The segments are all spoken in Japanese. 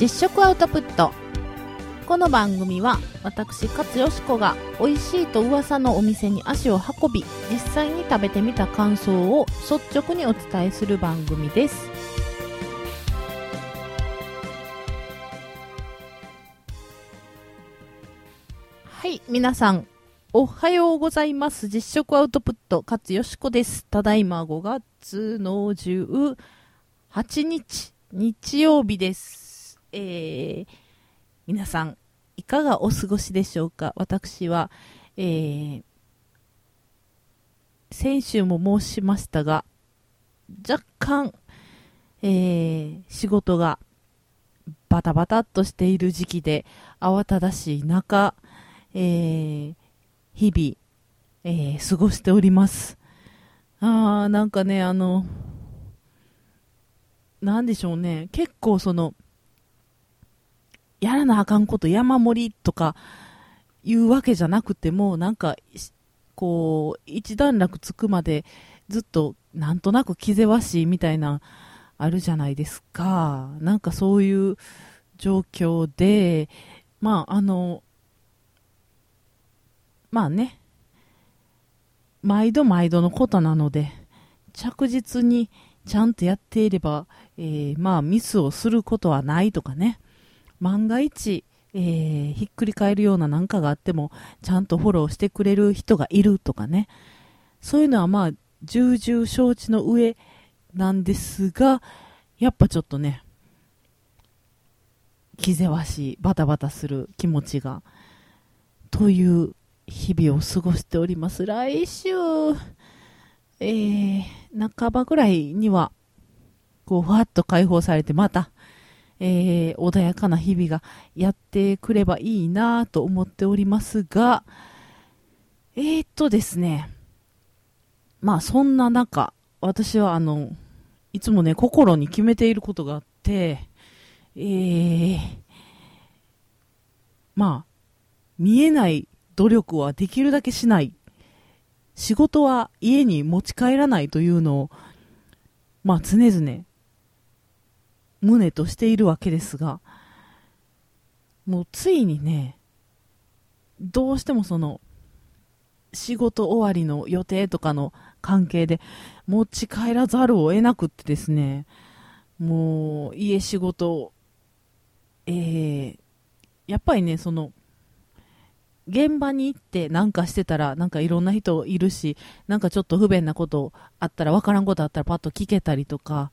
実食アウトプット。この番組は私勝よしこが美味しいと噂のお店に足を運び実際に食べてみた感想を率直にお伝えする番組です。はい皆さんおはようございます。実食アウトプット勝よしこです。ただいま5月の18日日曜日です。えー、皆さん、いかがお過ごしでしょうか？私は、えー、先週も申しましたが、若干、えー、仕事がバタバタっとしている時期で、慌ただしい中、えー、日々、えー、過ごしております。あー、なんかね、あの、なんでしょうね、結構その、やらなあかんこと山盛りとかいうわけじゃなくても、なんか、こう、一段落つくまでずっとなんとなく気ぜわしいみたいな、あるじゃないですか。なんかそういう状況で、まあ、あの、まあね、毎度毎度のことなので、着実にちゃんとやっていれば、えー、まあミスをすることはないとかね、万が一、えー、ひっくり返るような何かがあっても、ちゃんとフォローしてくれる人がいるとかね。そういうのはまあ、重々承知の上なんですが、やっぱちょっとね、気ぜわしい、バタバタする気持ちが、という日々を過ごしております。来週、えー、半ばぐらいには、こう、ふわっと解放されて、また、えー、穏やかな日々がやってくればいいなと思っておりますが、えー、っとですね、まあそんな中、私はあの、いつもね、心に決めていることがあって、えー、まあ、見えない努力はできるだけしない。仕事は家に持ち帰らないというのを、まあ常々旨としているわけですが、もうついにね、どうしてもその、仕事終わりの予定とかの関係で持ち帰らざるを得なくってですね、もう家仕事、えー、やっぱりね、その、現場に行ってなんかしてたら、なんかいろんな人いるし、なんかちょっと不便なことあったら、わからんことあったらパッと聞けたりとか、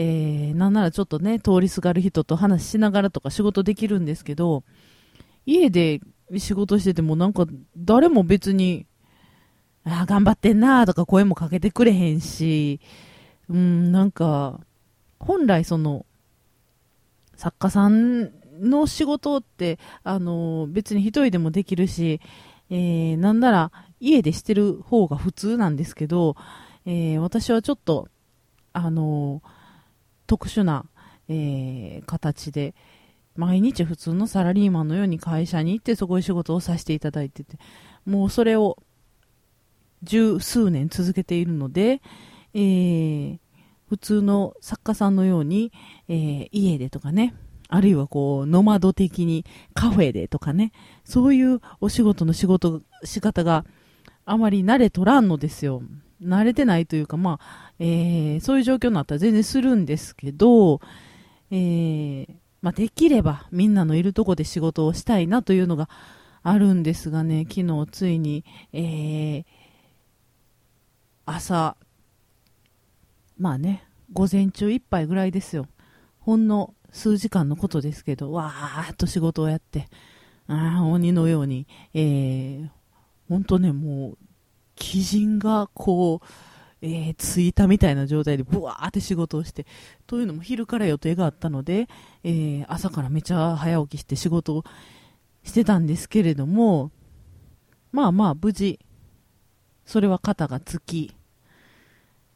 えー、なんならちょっとね、通りすがる人と話しながらとか仕事できるんですけど、家で仕事しててもなんか誰も別に、ああ、頑張ってんなとか声もかけてくれへんし、うん、なんか、本来その、作家さんの仕事って、あの、別に一人でもできるし、えー、なんなら家でしてる方が普通なんですけど、えー、私はちょっと、あの特殊な、えー、形で、毎日普通のサラリーマンのように会社に行ってそこで仕事をさせていただいてて、もうそれを十数年続けているので、えー、普通の作家さんのように、えー、家でとかね、あるいはこう、ノマド的にカフェでとかね、そういうお仕事の仕事、仕方があまり慣れとらんのですよ。慣れてないというか、まあ、えー、そういう状況になったら全然するんですけど、えー、まあ、できればみんなのいるとこで仕事をしたいなというのがあるんですがね、昨日ついに、えー、朝、まあね、午前中いっぱいぐらいですよ。ほんの数時間のことですけど、わーっと仕事をやって、あ鬼のように、えー、本当ね、もう鬼人がこう、えー、ついたみたいな状態でブワーって仕事をして、というのも昼から予定があったので、えー、朝からめちゃ早起きして仕事をしてたんですけれども、まあまあ無事、それは肩がつき、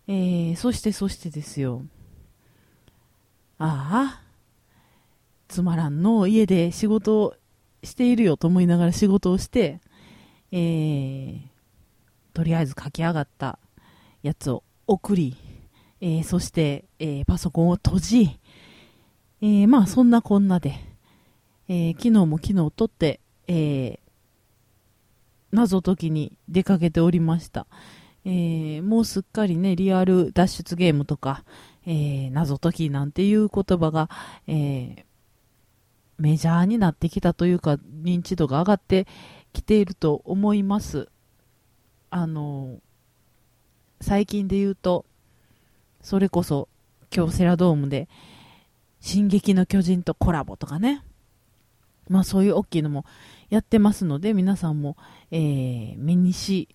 えー、そしてそしてですよ、ああ、つまらんの家で仕事をしているよと思いながら仕事をして、えー、とりあえず書き上がったやつを送り、えー、そして、えー、パソコンを閉じ、えー、まあそんなこんなで、えー、昨日も昨日撮って、えー、謎解きに出かけておりました。えー、もうすっかりね、リアル脱出ゲームとか、えー、謎解きなんていう言葉が、えー、メジャーになってきたというか、認知度が上がってきていると思います。あの、最近で言うと、それこそ、京セラドームで、進撃の巨人とコラボとかね。まあそういう大きいのもやってますので、皆さんも、えー、目にし、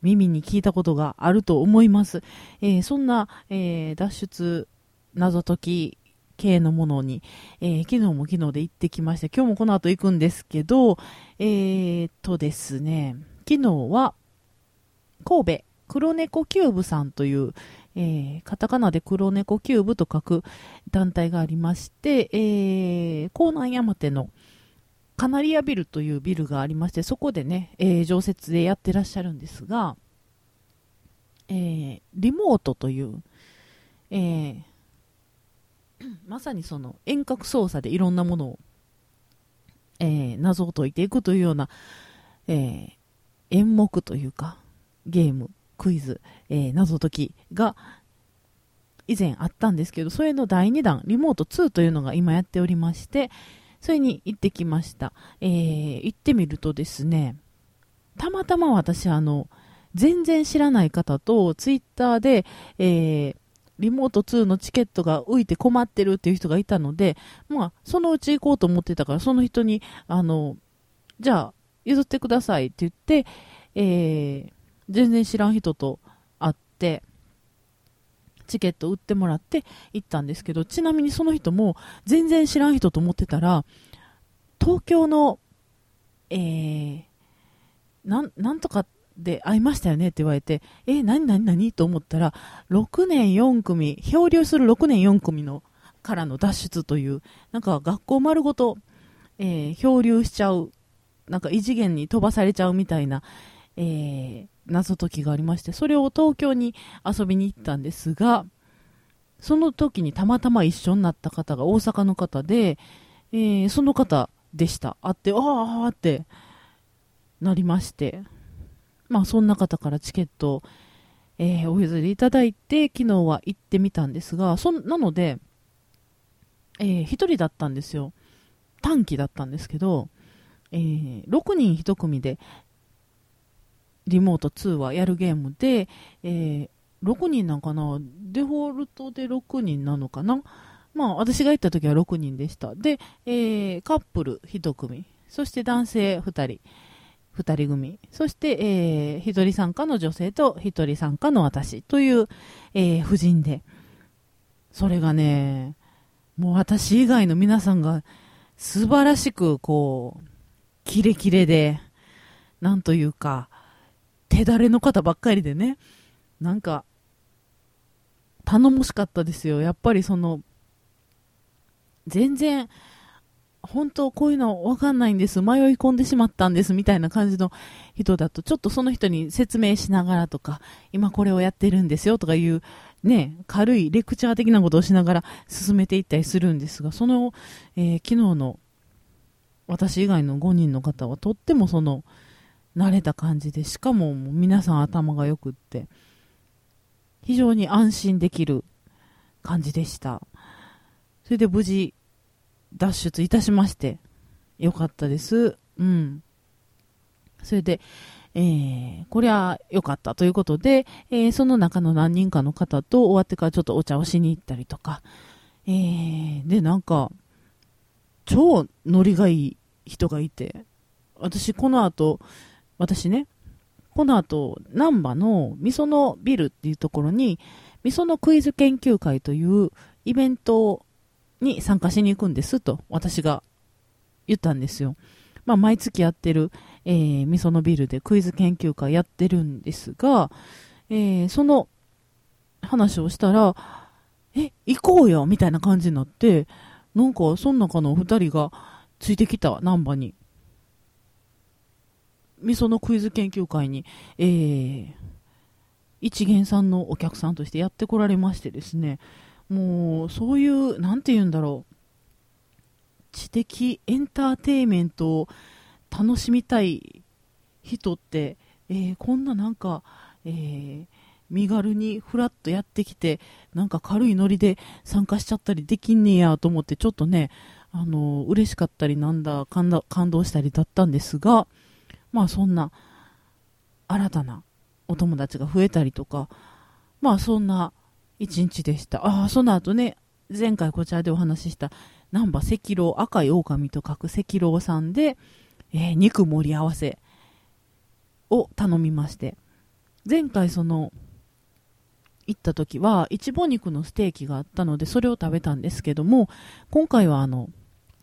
耳に聞いたことがあると思います。えー、そんな、えー、脱出謎解き系のものに、えー、昨日も昨日で行ってきまして、今日もこの後行くんですけど、えー、とですね、昨日は神戸黒猫キューブさんという、えー、カタカナで黒猫キューブと書く団体がありまして、えー、甲南山手のカナリアビルというビルがありまして、そこでね、えー、常設でやってらっしゃるんですが、えー、リモートという、えー、まさにその遠隔操作でいろんなものを、えー、謎を解いていくというような、え、演目というか、ゲーム、クイズ、えー、謎解きが以前あったんですけど、それの第2弾、リモート2というのが今やっておりまして、それに行ってきました。えー、行ってみるとですね、たまたま私、あの、全然知らない方とツイッターで、えー、リモート2のチケットが浮いて困ってるっていう人がいたので、まあ、そのうち行こうと思ってたから、その人に、あの、じゃあ、譲ってくださいって言って、えー、全然知らん人と会って、チケット売ってもらって行ったんですけど、ちなみにその人も全然知らん人と思ってたら、東京の、えー、なん、なんとかで会いましたよね？って言われて、え、何何何？と思ったら、6年4組、漂流する6年4組のからの脱出という、なんか学校丸ごと、えー、漂流しちゃう、なんか異次元に飛ばされちゃうみたいな、えー、謎解きがありまして、それを東京に遊びに行ったんですが、その時にたまたま一緒になった方が大阪の方で、えー、その方でした。あって、ああってなりまして、まあそんな方からチケットを、えー、お譲りいただいて、昨日は行ってみたんですが、そなので、えー、1人だったんですよ。短期だったんですけど、えー、6人1組でリモート2はやるゲームで、えー、6人なんかな？デフォルトで6人なのかな？まあ、私が行った時は6人でした。で、えー、カップル1組、そして男性2人、2人組、そして、えー、1人参加の女性と1人参加の私。という、えー、夫人で、それがね、もう私以外の皆さんが素晴らしく、こう、キレキレで、なんというか、手だれの方ばっかりでね、なんか、頼もしかったですよ。やっぱりその、全然、本当こういうのわかんないんです。迷い込んでしまったんです。みたいな感じの人だと、ちょっとその人に説明しながらとか、今これをやってるんですよとかいう、ね、軽いレクチャー的なことをしながら進めていったりするんですが、その、えー、昨日の私以外の5人の方はとってもその、慣れた感じで、しかも皆さん頭が良くって、非常に安心できる感じでした。それで無事脱出いたしまして、よかったです。うん。それで、えー、こりゃ良かったということで、えー、その中の何人かの方と終わってからちょっとお茶をしに行ったりとか、えー、で、なんか、超ノリがいい人がいて、私この後、私ね、この後、難波のみそのビルっていうところに、みそのクイズ研究会というイベントに参加しに行くんですと、私が言ったんですよ。まあ、毎月やってる、えー、みそのビルでクイズ研究会やってるんですが、えー、その話をしたら、え、行こうよみたいな感じになって、なんか、その中のお二人がついてきた、難波に。みそのクイズ研究会に、えー、一元さんのお客さんとしてやってこられましてですね、もう、そういう、なんて言うんだろう。知的エンターテイメントを楽しみたい人って、えー、こんななんか、えー、身軽にふらっとやってきて、なんか軽いノリで参加しちゃったりできんねやと思って、ちょっとね、あのー、嬉しかったりなんだ、感動したりだったんですが、まあそんな、新たなお友達が増えたりとか、まあそんな一日でした。ああ、その後ね、前回こちらでお話しした、南波赤狼、赤い狼と書く赤狼さんで、えー、肉盛り合わせを頼みまして、前回その、行った時は、いちぼ肉のステーキがあったので、それを食べたんですけども、今回はあの、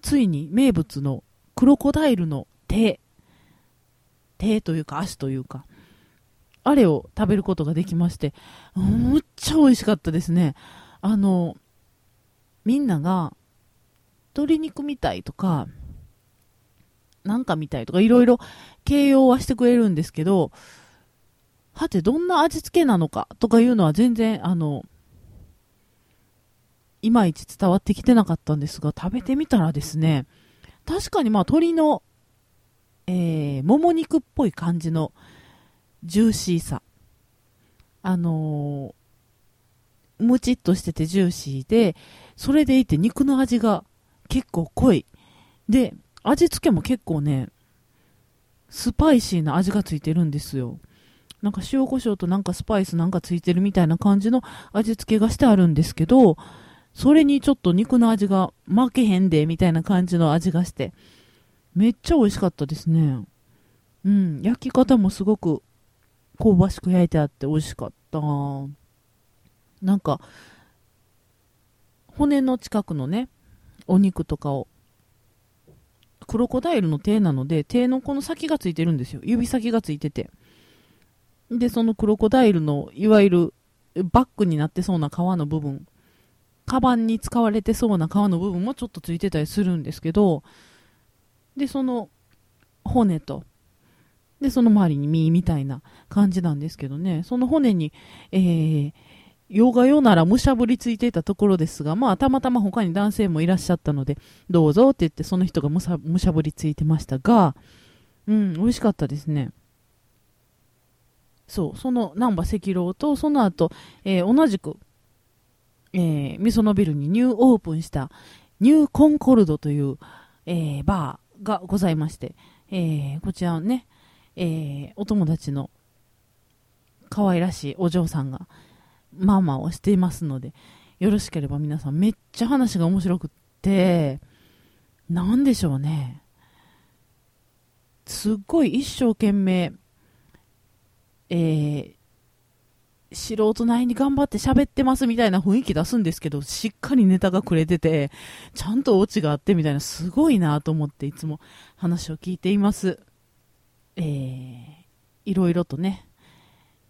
ついに名物のクロコダイルの手、手というか足というか、あれを食べることができまして、むっちゃ美味しかったですね。あの、みんなが、鶏肉みたいとか、なんかみたいとか、いろいろ形容はしてくれるんですけど、はて、どんな味付けなのかとかいうのは全然、あの、いまいち伝わってきてなかったんですが、食べてみたらですね、確かにまあ鶏の、えー、もも肉っぽい感じのジューシーさ。あのー、むちっとしててジューシーで、それでいて肉の味が結構濃い。で、味付けも結構ね、スパイシーな味がついてるんですよ。なんか塩コショウとなんかスパイスなんかついてるみたいな感じの味付けがしてあるんですけど、それにちょっと肉の味が負けへんで、みたいな感じの味がして、めっちゃ美味しかったですね。うん、焼き方もすごく香ばしく焼いてあって美味しかった。なんか、骨の近くのね、お肉とかを、クロコダイルの手なので、手のこの先がついてるんですよ。指先がついてて。で、そのクロコダイルの、いわゆるバッグになってそうな皮の部分、カバンに使われてそうな皮の部分もちょっとついてたりするんですけど、で、その骨と、で、その周りに身みたいな感じなんですけどね、その骨に、えー、用が用ならむしゃぶりついていたところですが、まあ、たまたま他に男性もいらっしゃったので、どうぞって言ってその人がむしゃむしゃぶりついてましたが、うん、美味しかったですね。そう、その南波赤狼と、その後、えー、同じく、えー、みそのビルにニューオープンしたニューコンコルドという、えー、バー。がございまして、えー、こちらね、えー、お友達の可愛らしいお嬢さんがママをしていますので、よろしければ皆さんめっちゃ話が面白くって、なんでしょうね。すっごい一生懸命、えー、素人なりに頑張って喋ってますみたいな雰囲気出すんですけど、しっかりネタがくれてて、ちゃんとオチがあってみたいな、すごいなと思っていつも話を聞いています。えー、いろいろとね、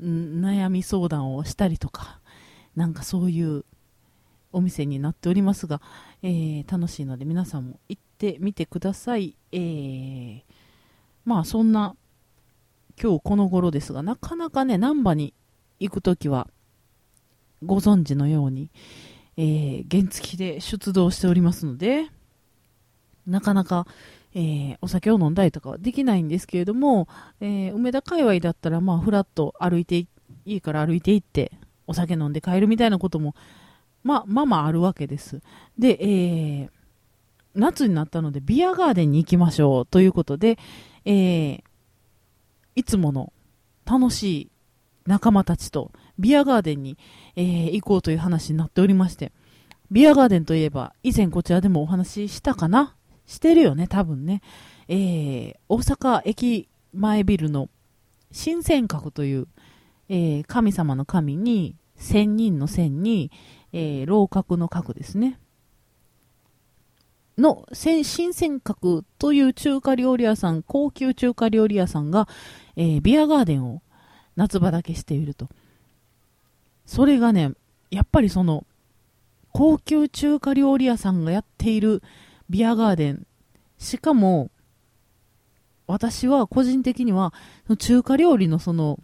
悩み相談をしたりとか、なんかそういうお店になっておりますが、えー、楽しいので皆さんも行ってみてください。えー、まあそんな今日この頃ですが、なかなかね、難波に行くときは、ご存知のように、えー、原付で出動しておりますので、なかなか、えー、お酒を飲んだりとかはできないんですけれども、えー、梅田界隈だったら、まあ、ふらっと歩いて、家から歩いて行って、お酒飲んで帰るみたいなことも、まあ、まあまああるわけです。で、えー、夏になったので、ビアガーデンに行きましょうということで、えー、いつもの楽しい仲間たちとビアガーデンに、えー、行こうという話になっておりまして、ビアガーデンといえば、以前こちらでもお話ししたかな？してるよね、多分ね。えー、大阪駅前ビルの新泉閣という、えー、神様の神に、千人の千に、えー、楼閣の閣ですね。の、新泉閣という中華料理屋さん、高級中華料理屋さんが、えー、ビアガーデンを夏場だけしていると。それがね、やっぱりその、高級中華料理屋さんがやっているビアガーデン。しかも、私は個人的には、中華料理のその、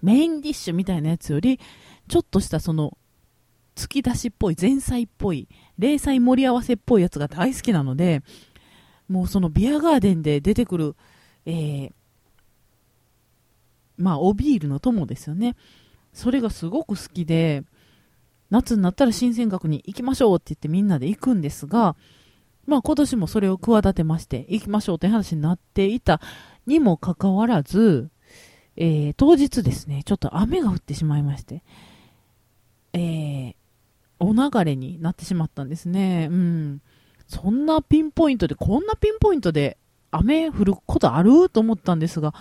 メインディッシュみたいなやつより、ちょっとしたその、突き出しっぽい、前菜っぽい、零細盛り合わせっぽいやつが大好きなので、もうそのビアガーデンで出てくる、えー、まあ、おビールの友ですよね。それがすごく好きで、夏になったら新鮮学に行きましょうって言ってみんなで行くんですが、まあ今年もそれを企てまして行きましょうという話になっていたにもかかわらず、えー、当日ですね、ちょっと雨が降ってしまいまして、えー、お流れになってしまったんですね。うん。そんなピンポイントで、こんなピンポイントで雨降ることある？と思ったんですが、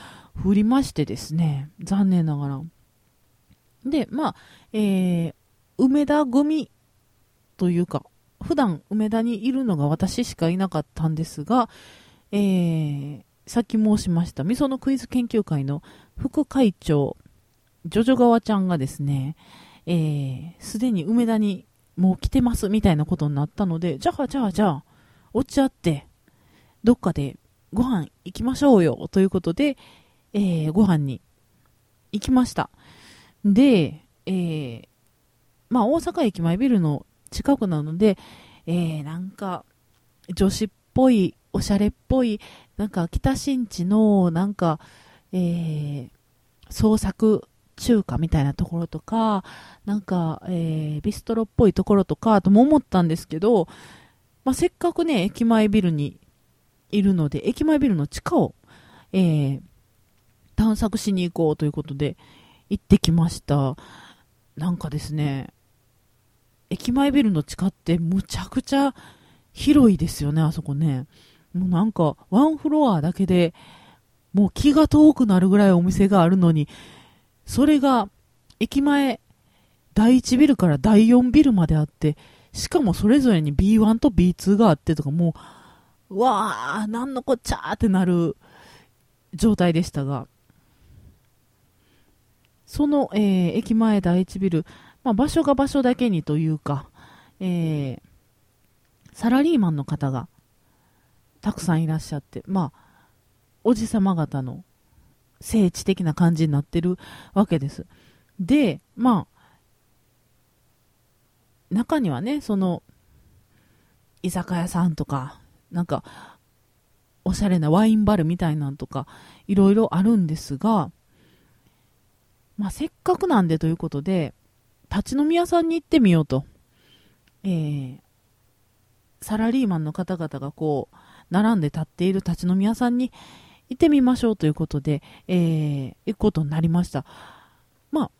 降りましてですね、残念ながら。で、まあ、えー、梅田組というか、普段梅田にいるのが私しかいなかったんですが、えー、さっき申しました、みそのクイズ研究会の副会長、ジョジョ川ちゃんがですね、えー、すでに梅田にもう来てますみたいなことになったので、じゃあじゃあじゃあ、おっちゃって、どっかでご飯行きましょうよ、ということで、えー、ご飯に行きました。で、えー、まあ大阪駅前ビルの近くなので、えー、なんか、女子っぽい、おしゃれっぽい、なんか北新地の、なんか、えー、創作中華みたいなところとか、なんか、えー、ビストロっぽいところとか、とも思ったんですけど、まあ、せっかくね、駅前ビルにいるので、駅前ビルの地下を、えー、探索しに行こうということで、行ってきました。なんかですね、駅前ビルの地下ってむちゃくちゃ広いですよね、あそこね。もうなんか、ワンフロアだけで、もう気が遠くなるぐらいお店があるのに、それが、駅前、第1ビルから第4ビルまであって、しかもそれぞれに B1 と B2 があってとか、もう、うわー、なんのこっちゃーってなる状態でしたが、その、えー、駅前第1ビル、まあ、場所が場所だけにというか、えー、サラリーマンの方がたくさんいらっしゃって、まあ、おじさま方の聖地的な感じになってるわけです。で、まあ、中にはね、その、居酒屋さんとか、なんか、おしゃれなワインバルみたいなんとか、いろいろあるんですが、まあ、せっかくなんでということで、立ち飲み屋さんに行ってみようと。えー、サラリーマンの方々がこう、並んで立っている立ち飲み屋さんに行ってみましょうということで、えー、行くことになりました。まあ、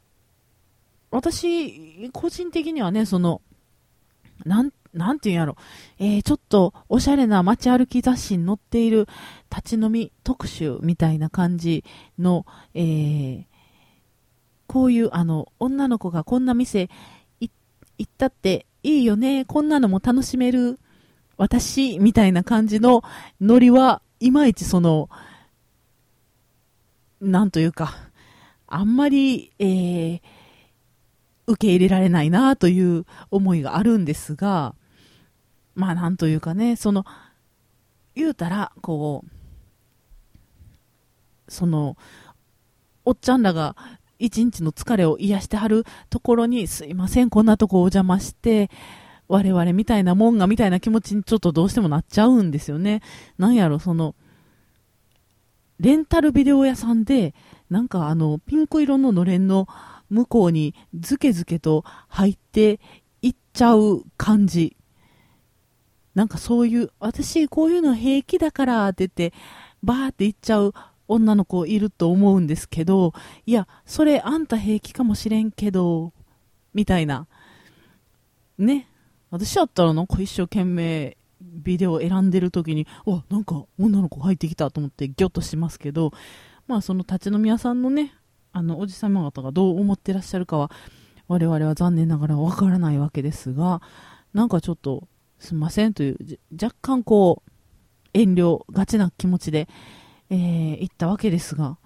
私、個人的にはね、その、なん、なんていうんやろ、えー、ちょっとおしゃれな街歩き雑誌に載っている立ち飲み特集みたいな感じの、えー、こういうあの女の子がこんな店行ったっていいよね、こんなのも楽しめる私みたいな感じのノリはいまいちその、なんというか、あんまり、えー、受け入れられないなという思いがあるんですが、まあなんというかね、その、言うたら、こう、その、おっちゃんらが一日の疲れを癒してはるところに、すいません、こんなとこお邪魔して、我々みたいなもんがみたいな気持ちにちょっとどうしてもなっちゃうんですよね。なんやろ、その、レンタルビデオ屋さんで、なんかあの、ピンク色ののれんの向こうにズケズケと入っていっちゃう感じ。なんかそういう、私こういうの平気だからって言って、バーって行っちゃう女の子いると思うんですけど、いや、それあんた平気かもしれんけど、みたいな。ね。私やったらなんか一生懸命ビデオ選んでる時に、わ、なんか女の子入ってきたと思ってギョッとしますけど、まあその立ち飲み屋さんのね、あの、おじ様方がどう思ってらっしゃるかは、我々は残念ながらわからないわけですが、なんかちょっと、すんませんという、若干こう、遠慮がちな気持ちで、えー、行ったわけですが、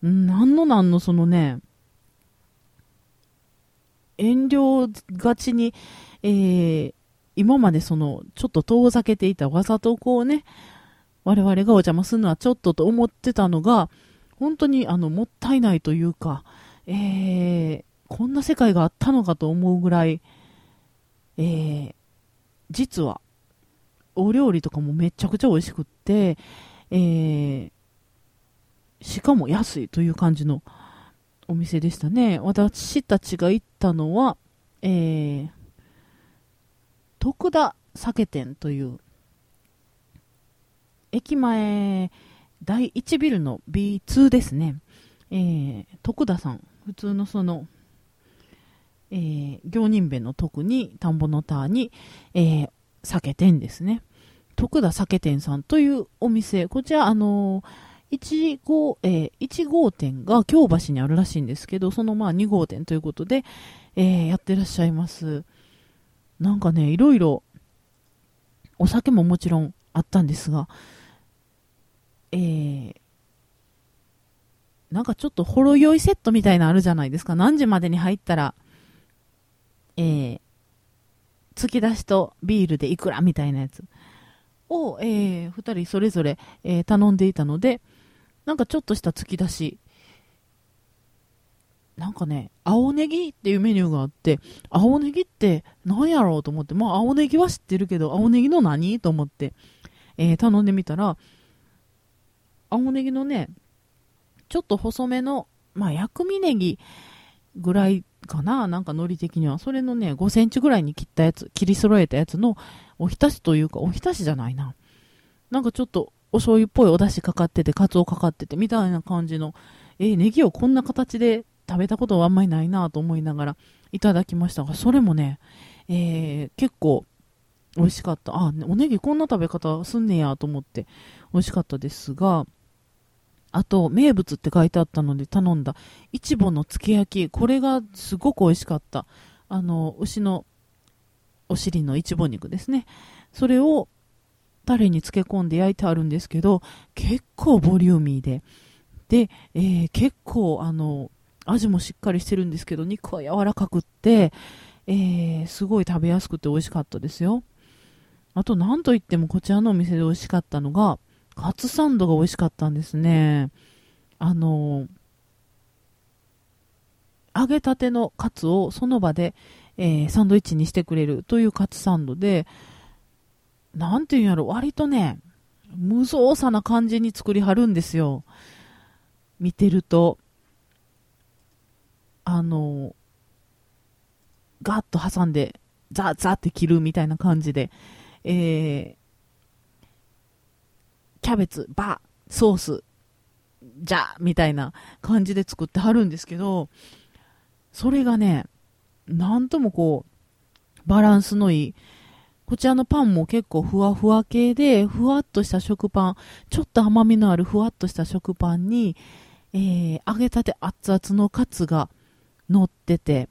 なんのなんのそのね、遠慮がちに、えー、今までその、ちょっと遠ざけていたわざとこうね、我々がお邪魔するのはちょっとと思ってたのが、本当にあの、もったいないというか、えー、こんな世界があったのかと思うぐらい、えー、実は、お料理とかもめちゃくちゃ美味しくって、えー、しかも安いという感じのお店でしたね。私たちが行ったのは、えー、徳田酒店という、駅前第1ビルの B2 ですね。えー、徳田さん、普通のその、えー、行人弁の徳に、田んぼの田に、えー、酒店ですね。徳田酒店さんというお店、こちら、あのー、1号、えー、1号店が京橋にあるらしいんですけど、そのまあ2号店ということで、えー、やってらっしゃいます。なんかね、いろいろ、お酒ももちろんあったんですが、えー、なんかちょっとほろ酔いセットみたいなあるじゃないですか。何時までに入ったら、えー、突き出しとビールでいくらみたいなやつを、えー、2人それぞれ、えー、頼んでいたので、なんかちょっとした突き出し、なんかね、青ネギっていうメニューがあって、青ネギって何やろうと思って、まあ青ネギは知ってるけど、青ネギの何と思って、えー、頼んでみたら、青ネギのね、ちょっと細めの、まあ、薬味ネギぐらいかな、なんか海苔的には。それのね、5センチぐらいに切ったやつ、切り揃えたやつのおひたしというか、おひたしじゃないな。なんかちょっとお醤油っぽいお出汁かかってて、カツオかかってて、みたいな感じの、えー、ネギをこんな形で食べたことはあんまりないなと思いながらいただきましたが、それもね、えー、結構美味しかった。あ、おネギこんな食べ方すんねやと思って美味しかったですが、あと、名物って書いてあったので頼んだ、いちぼのつけ焼き。これがすごく美味しかった。あの、牛のお尻のいちぼ肉ですね。それをタレに漬け込んで焼いてあるんですけど、結構ボリューミーで。で、えー、結構、あの、味もしっかりしてるんですけど、肉は柔らかくって、えー、すごい食べやすくて美味しかったですよ。あと、なんといってもこちらのお店で美味しかったのが、カツサンドが美味しかったんですね。あの、揚げたてのカツをその場で、えー、サンドイッチにしてくれるというカツサンドで、なんていうんやろ、割とね、無造作な感じに作りはるんですよ。見てると。あの、ガッと挟んで、ザーザーって切るみたいな感じで、えーキャベツ、バー、ソース、じゃみたいな感じで作ってはるんですけど、それがね、なんともこう、バランスのいい。こちらのパンも結構ふわふわ系で、ふわっとした食パン、ちょっと甘みのあるふわっとした食パンに、えー、揚げたて熱々のカツが乗ってて、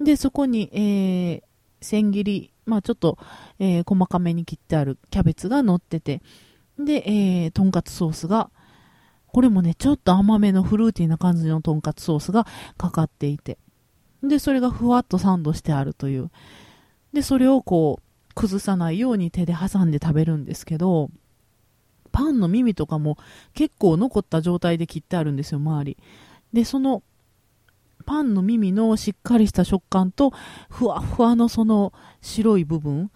で、そこに、えー、千切り、まあちょっと、えー、細かめに切ってあるキャベツが乗ってて、で、えー、とんかつソースが、これもね、ちょっと甘めのフルーティーな感じのとんかつソースがかかっていて、で、それがふわっとサンドしてあるという。で、それをこう、崩さないように手で挟んで食べるんですけど、パンの耳とかも結構残った状態で切ってあるんですよ、周り。で、その、パンの耳のしっかりした食感と、ふわふわのその白い部分、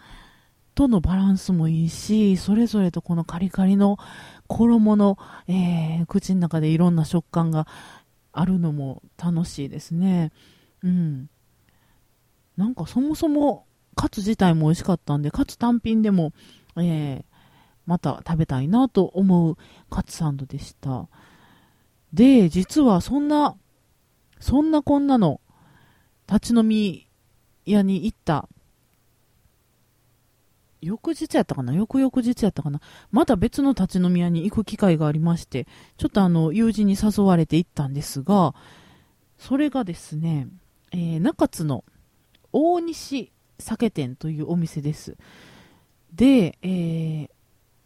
とのバランスもいいし、それぞれとこのカリカリの衣の、えー、口の中でいろんな食感があるのも楽しいですね。うん。なんかそもそもカツ自体も美味しかったんで、カツ単品でも、えー、また食べたいなと思うカツサンドでした。で、実はそんな、そんなこんなの立ち飲み屋に行った。翌日やったかな？翌々日やったかな？また別の立ち飲み屋に行く機会がありまして、ちょっとあの、友人に誘われて行ったんですが、それがですね、えー、中津の大西酒店というお店です。で、えー、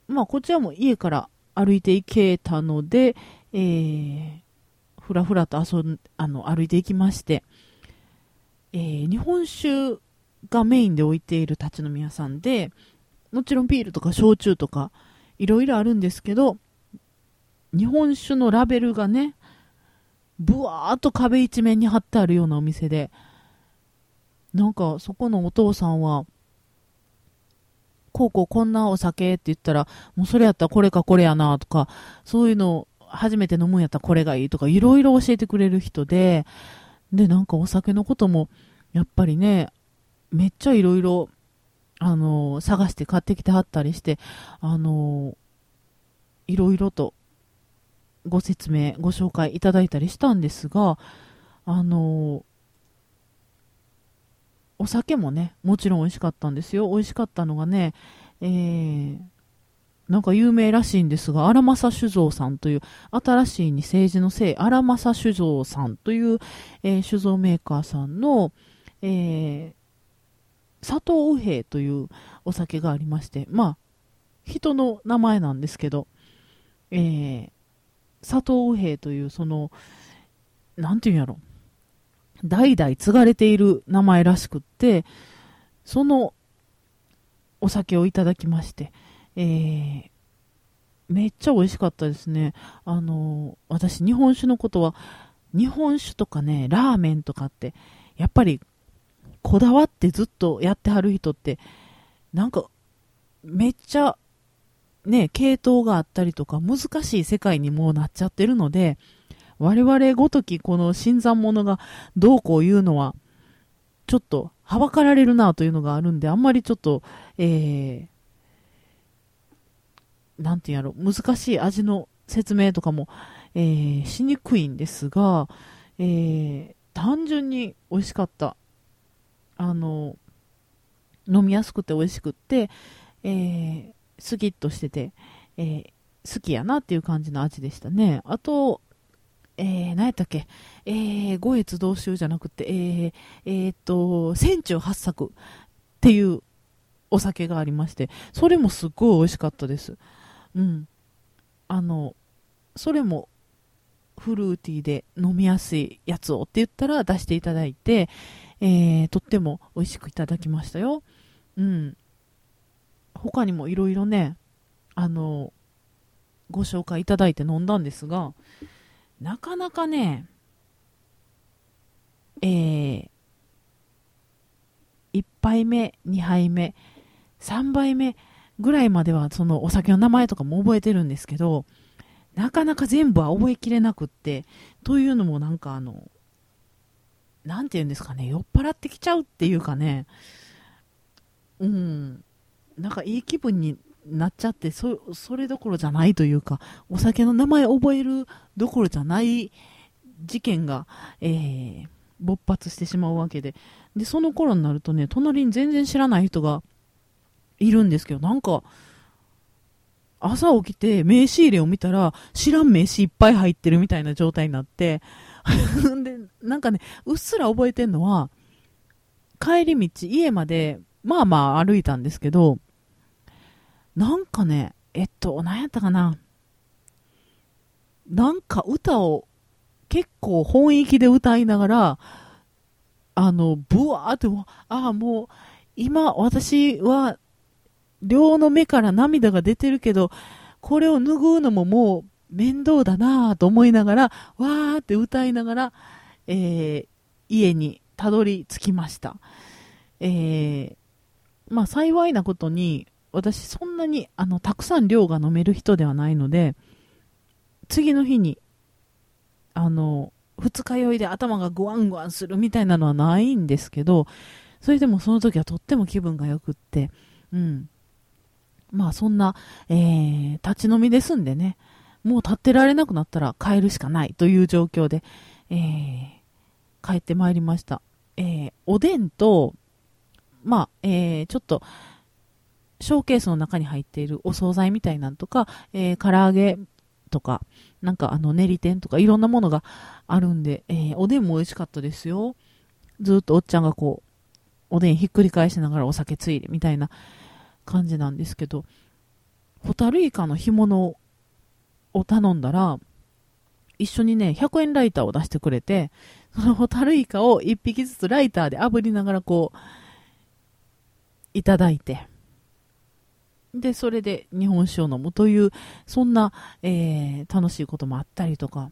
まあ、こちらも家から歩いて行けたので、えー、ふらふらと遊ん、あの、歩いていきまして、えー、日本酒がメインで置いている立ち飲み屋さんで、もちろんビールとか焼酎とかいろいろあるんですけど、日本酒のラベルがね、ぶわーっと壁一面に貼ってあるようなお店で、なんかそこのお父さんは、こうこうこんなお酒って言ったら、もうそれやったらこれかこれやなとか、そういうの初めて飲むんやったらこれがいいとか、いろいろ教えてくれる人で、で、なんかお酒のことも、やっぱりね、めっちゃいろいろ、あの探して買ってきてはったりして、あのいろいろとご説明、ご紹介いただいたりしたんですが、あのお酒もね、もちろん美味しかったんですよ。美味しかったのがね、えー、なんか有名らしいんですが、荒政酒造さんという、新しいに政治のせい、荒政酒造さんという、えー、酒造メーカーさんの、えー、佐藤右平というお酒がありまして、まあ、人の名前なんですけど、えー、佐藤右平という、その、なんていうんやろ、代々継がれている名前らしくって、そのお酒をいただきまして、えー、めっちゃ美味しかったですね。あの私、日本酒のことは、日本酒とかね、ラーメンとかって、やっぱり、こだわってずっとやってはる人って、なんか、めっちゃ、ね、系統があったりとか、難しい世界にもうなっちゃってるので、我々ごときこの新参者がどうこう言うのは、ちょっとはばかられるなというのがあるんで、あんまりちょっと、えー、なんて言うんやろ、難しい味の説明とかも、えー、しにくいんですが、えー、単純に美味しかった。あの、飲みやすくて美味しくって、えー、スキッとしてて、えー、好きやなっていう感じの味でしたね。あと、えー、何やったっけ、えー、五越同州じゃなくて、えー、えー、っと、千中八作っていうお酒がありまして、それもすっごい美味しかったです。うん。あの、それもフルーティーで飲みやすいやつをって言ったら出していただいて、えー、とっても美味しくいただきましたよ。うん。他にもいろいろね、あの、ご紹介いただいて飲んだんですが、なかなかね、えー、1杯目、2杯目、3杯目ぐらいまではそのお酒の名前とかも覚えてるんですけど、なかなか全部は覚えきれなくって、というのもなんかあの、なんて言うんですかね、酔っ払ってきちゃうっていうかね、うん、なんかいい気分になっちゃってそそれどころじゃないというかお酒の名前覚えるどころじゃない事件が、えー、勃発してしまうわけで。でその頃になるとね隣に全然知らない人がいるんですけどなんか朝起きて名刺入れを見たら知らん名刺いっぱい入ってるみたいな状態になって。でなんかねうっすら覚えてんのは帰り道家までまあまあ歩いたんですけどなんかね、えっと、何やったかな。なんか歌を結構本域で歌いながら、あの、ブワーって、ああ、もう、今、私は、両の目から涙が出てるけど、これを拭うのももう面倒だなぁと思いながら、わーって歌いながら、えー、家にたどり着きました。えー、まあ幸いなことに、私そんなにあのたくさん量が飲める人ではないので次の日にあの二日酔いで頭がグワングワンするみたいなのはないんですけどそれでもその時はとっても気分がよくってうん。まあそんな、えー、立ち飲みですんでねもう立ってられなくなったら帰るしかないという状況で、えー、帰ってまいりました、えー、おでんとまあ、えー、ちょっとショーケースの中に入っているお惣菜みたいなんとか、えー、唐揚げとか、なんかあの練り天とかいろんなものがあるんで、えー、おでんも美味しかったですよ。ずっとおっちゃんがこう、おでんひっくり返しながらお酒ついでみたいな感じなんですけど、ホタルイカの干物を頼んだら、一緒にね、100円ライターを出してくれて、そのホタルイカを1匹ずつライターで炙りながらこう、いただいて、で、それで日本酒を飲むという、そんな、えー、楽しいこともあったりとか。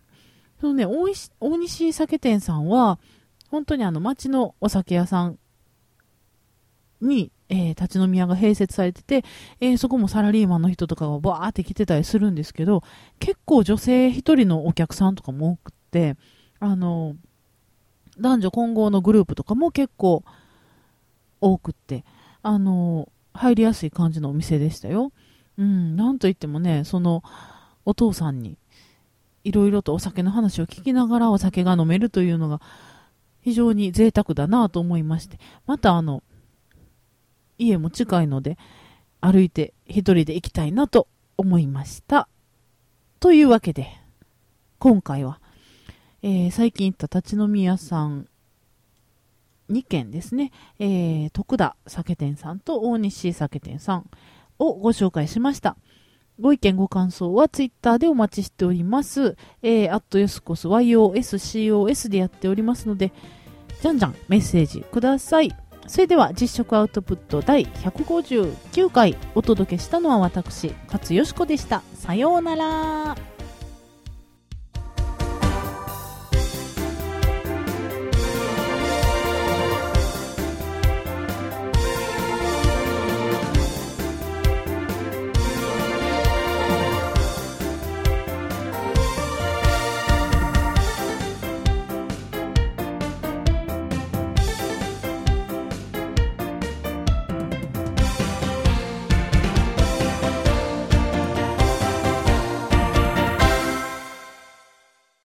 そのね、大西酒店さんは、本当にあの街のお酒屋さんに、えー、立ち飲み屋が併設されてて、えー、そこもサラリーマンの人とかがバーって来てたりするんですけど、結構女性一人のお客さんとかも多くて、あの、男女混合のグループとかも結構多くって、あの、入りやすい感じのお店でしたよ。うん、なんといってもね、その、お父さんに、いろいろとお酒の話を聞きながらお酒が飲めるというのが、非常に贅沢だなと思いまして、またあの、家も近いので、歩いて一人で行きたいなと思いました。というわけで、今回は、えー、最近行った立ち飲み屋さん2軒ですね、えー、徳田酒店さんと大西酒店さんをご紹介しました。ご意見ご感想はツイッターでお待ちしております。えー、アットヨスコス YOSCOS でやっておりますので、じゃんじゃんメッセージください。それでは実食アウトプット第159回お届けしたのは私、勝よしこでした。さようなら。